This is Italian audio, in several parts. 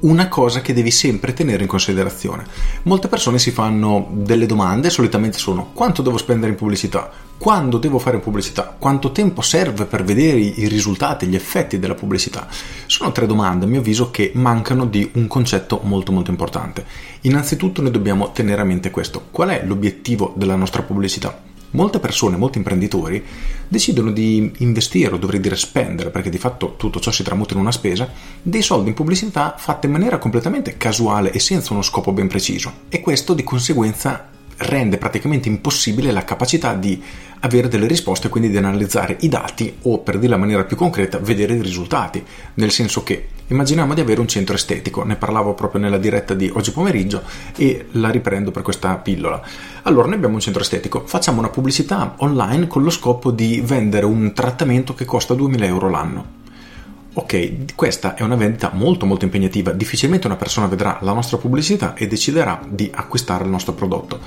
una cosa che devi sempre tenere in considerazione. Molte persone si fanno delle domande, solitamente sono quanto devo spendere in pubblicità, quando devo fare pubblicità, quanto tempo serve per vedere i risultati, gli effetti della pubblicità. Sono tre domande, a mio avviso, che mancano di un concetto molto molto importante. Innanzitutto noi dobbiamo tenere a mente questo, qual è l'obiettivo della nostra pubblicità? Molte persone, molti imprenditori decidono di investire, o dovrei dire spendere, perché di fatto tutto ciò si tramuta in una spesa, dei soldi in pubblicità fatte in maniera completamente casuale e senza uno scopo ben preciso. E questo di conseguenza rende praticamente impossibile la capacità di avere delle risposte, quindi di analizzare i dati o, per dirla in maniera più concreta, vedere i risultati. Nel senso che immaginiamo di avere un centro estetico, ne parlavo proprio nella diretta di oggi pomeriggio e la riprendo per questa pillola. Allora, noi abbiamo un centro estetico, facciamo una pubblicità online con lo scopo di vendere un trattamento che costa 2000 euro l'anno. Ok, questa è una vendita molto molto impegnativa, difficilmente una persona vedrà la nostra pubblicità e deciderà di acquistare il nostro prodotto.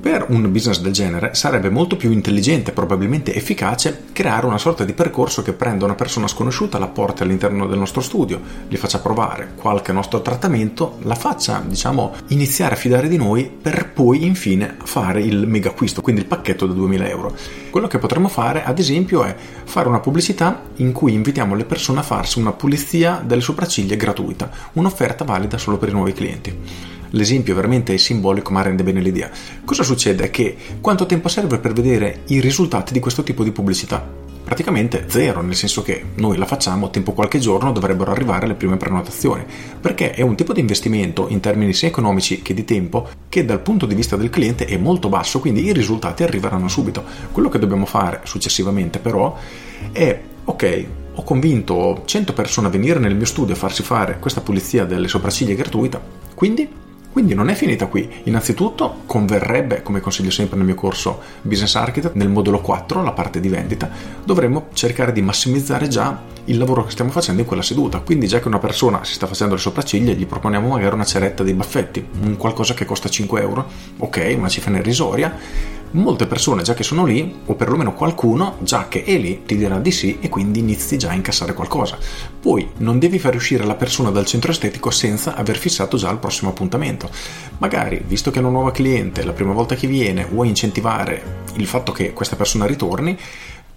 Per un business del genere sarebbe molto più intelligente, probabilmente efficace, creare una sorta di percorso che prenda una persona sconosciuta, la porti all'interno del nostro studio, gli faccia provare qualche nostro trattamento, la faccia, diciamo, iniziare a fidare di noi per poi infine fare il mega acquisto, quindi il pacchetto da 2000 euro. Quello che potremmo fare, ad esempio, è fare una pubblicità in cui invitiamo le persone a farsi una pulizia delle sopracciglia gratuita, un'offerta valida solo per i nuovi clienti. L'esempio veramente è simbolico ma rende bene l'idea. Cosa succede? Che quanto tempo serve per vedere i risultati di questo tipo di pubblicità? praticamente zero, nel senso che noi la facciamo, tempo qualche giorno dovrebbero arrivare le prime prenotazioni, perché è un tipo di investimento in termini sia economici che di tempo che dal punto di vista del cliente è molto basso, quindi i risultati arriveranno subito. Quello che dobbiamo fare successivamente però è, ok, ho convinto 100 persone a venire nel mio studio a farsi fare questa pulizia delle sopracciglia gratuita, quindi quindi non è finita qui. Innanzitutto converrebbe, come consiglio sempre nel mio corso Business Architect, nel modulo 4, la parte di vendita, dovremmo cercare di massimizzare già il lavoro che stiamo facendo in quella seduta. Quindi già che una persona si sta facendo le sopracciglia, gli proponiamo magari una ceretta dei baffetti, un qualcosa che costa 5 euro, ok, una cifra irrisoria molte persone già che sono lì, o perlomeno qualcuno già che è lì, ti dirà di sì e quindi inizi già a incassare qualcosa. Poi non devi far uscire la persona dal centro estetico senza aver fissato già il prossimo appuntamento. Magari, visto che è una nuova cliente, la prima volta che viene, vuoi incentivare il fatto che questa persona ritorni,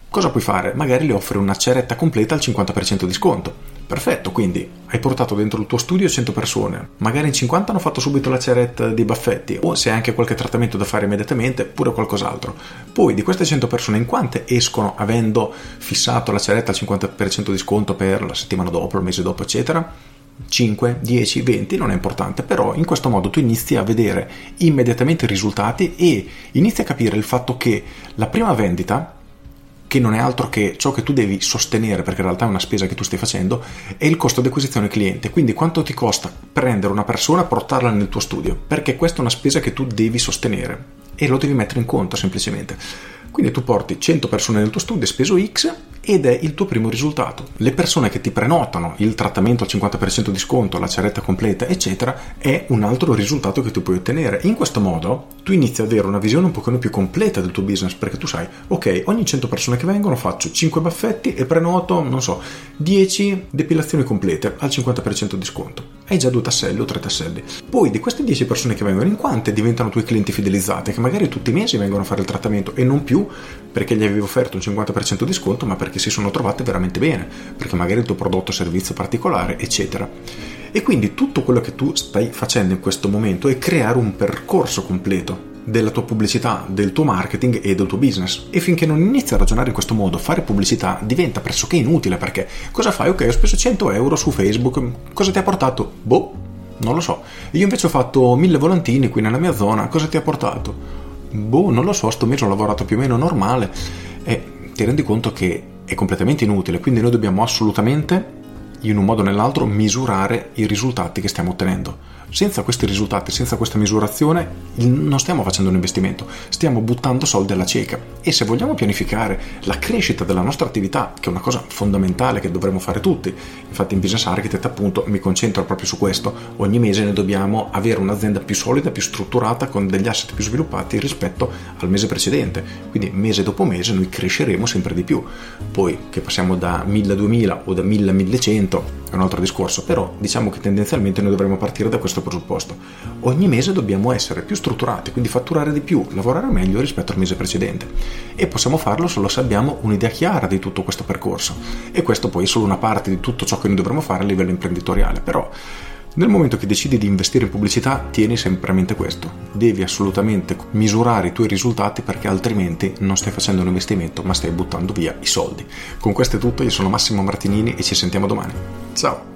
cosa puoi fare? Magari le offri una ceretta completa al 50% di sconto Perfetto, quindi hai portato dentro il tuo studio 100 persone, magari in 50 hanno fatto subito la ceretta dei baffetti o se hai anche qualche trattamento da fare immediatamente, pure qualcos'altro. Poi di queste 100 persone in quante escono avendo fissato la ceretta al 50% di sconto per la settimana dopo, il mese dopo, eccetera? 5, 10, 20 non è importante, però in questo modo tu inizi a vedere immediatamente i risultati e inizi a capire il fatto che la prima vendita che non è altro che ciò che tu devi sostenere, perché in realtà è una spesa che tu stai facendo, è il costo di acquisizione cliente. Quindi quanto ti costa prendere una persona e portarla nel tuo studio, perché questa è una spesa che tu devi sostenere e lo devi mettere in conto semplicemente. Quindi tu porti 100 persone nel tuo studio, speso X ed è il tuo primo risultato. Le persone che ti prenotano il trattamento al 50% di sconto, la ceretta completa, eccetera, è un altro risultato che tu puoi ottenere. In questo modo tu inizi ad avere una visione un pochino più completa del tuo business perché tu sai, ok, ogni 100 persone che vengono faccio 5 baffetti e prenoto, non so, 10 depilazioni complete al 50% di sconto. Hai già due tasselli o tre tasselli. Poi di queste 10 persone che vengono in quante diventano tuoi clienti fidelizzati che magari tutti i mesi vengono a fare il trattamento e non più perché gli avevi offerto un 50% di sconto ma perché si sono trovate veramente bene, perché magari il tuo prodotto o servizio particolare, eccetera. E quindi tutto quello che tu stai facendo in questo momento è creare un percorso completo della tua pubblicità, del tuo marketing e del tuo business. E finché non inizi a ragionare in questo modo, fare pubblicità diventa pressoché inutile perché cosa fai? Ok, ho speso 100 euro su Facebook, cosa ti ha portato? Boh, non lo so. Io invece ho fatto 1000 volantini qui nella mia zona, cosa ti ha portato? Boh, non lo so, sto mese ho lavorato più o meno normale e ti rendi conto che è completamente inutile, quindi noi dobbiamo assolutamente, in un modo o nell'altro, misurare i risultati che stiamo ottenendo. Senza questi risultati, senza questa misurazione, non stiamo facendo un investimento, stiamo buttando soldi alla cieca. E se vogliamo pianificare la crescita della nostra attività, che è una cosa fondamentale che dovremmo fare tutti, infatti in Business Architect appunto mi concentro proprio su questo, ogni mese noi dobbiamo avere un'azienda più solida, più strutturata, con degli asset più sviluppati rispetto al mese precedente. Quindi mese dopo mese noi cresceremo sempre di più. Poi che passiamo da 1000 a 2000 o da 1000 a 1100 è un altro discorso, però diciamo che tendenzialmente noi dovremmo partire da questo presupposto. Ogni mese dobbiamo essere più strutturati, quindi fatturare di più, lavorare meglio rispetto al mese precedente. E possiamo farlo solo se abbiamo un'idea chiara di tutto questo percorso. E questo poi è solo una parte di tutto ciò che noi dovremmo fare a livello imprenditoriale, però nel momento che decidi di investire in pubblicità, tieni sempre a mente questo. Devi assolutamente misurare i tuoi risultati perché altrimenti non stai facendo un investimento, ma stai buttando via i soldi. Con questo è tutto, io sono Massimo Martinini e ci sentiamo domani. Ciao!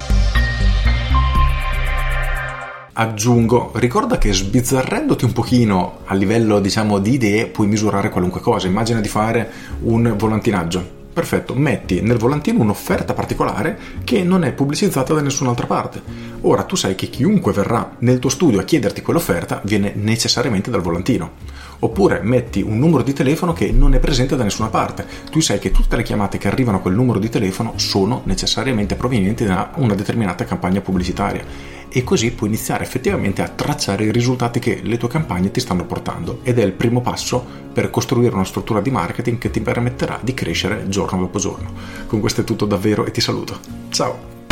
Aggiungo, ricorda che sbizzarrendoti un pochino a livello diciamo di idee puoi misurare qualunque cosa. Immagina di fare un volantinaggio Perfetto, metti nel volantino un'offerta particolare che non è pubblicizzata da nessun'altra parte. Ora tu sai che chiunque verrà nel tuo studio a chiederti quell'offerta viene necessariamente dal volantino. Oppure metti un numero di telefono che non è presente da nessuna parte. Tu sai che tutte le chiamate che arrivano a quel numero di telefono sono necessariamente provenienti da una determinata campagna pubblicitaria e così puoi iniziare effettivamente a tracciare i risultati che le tue campagne ti stanno portando ed è il primo passo per costruire una struttura di marketing che ti permetterà di crescere giorno dopo giorno. Con questo è tutto davvero e ti saluto. Ciao!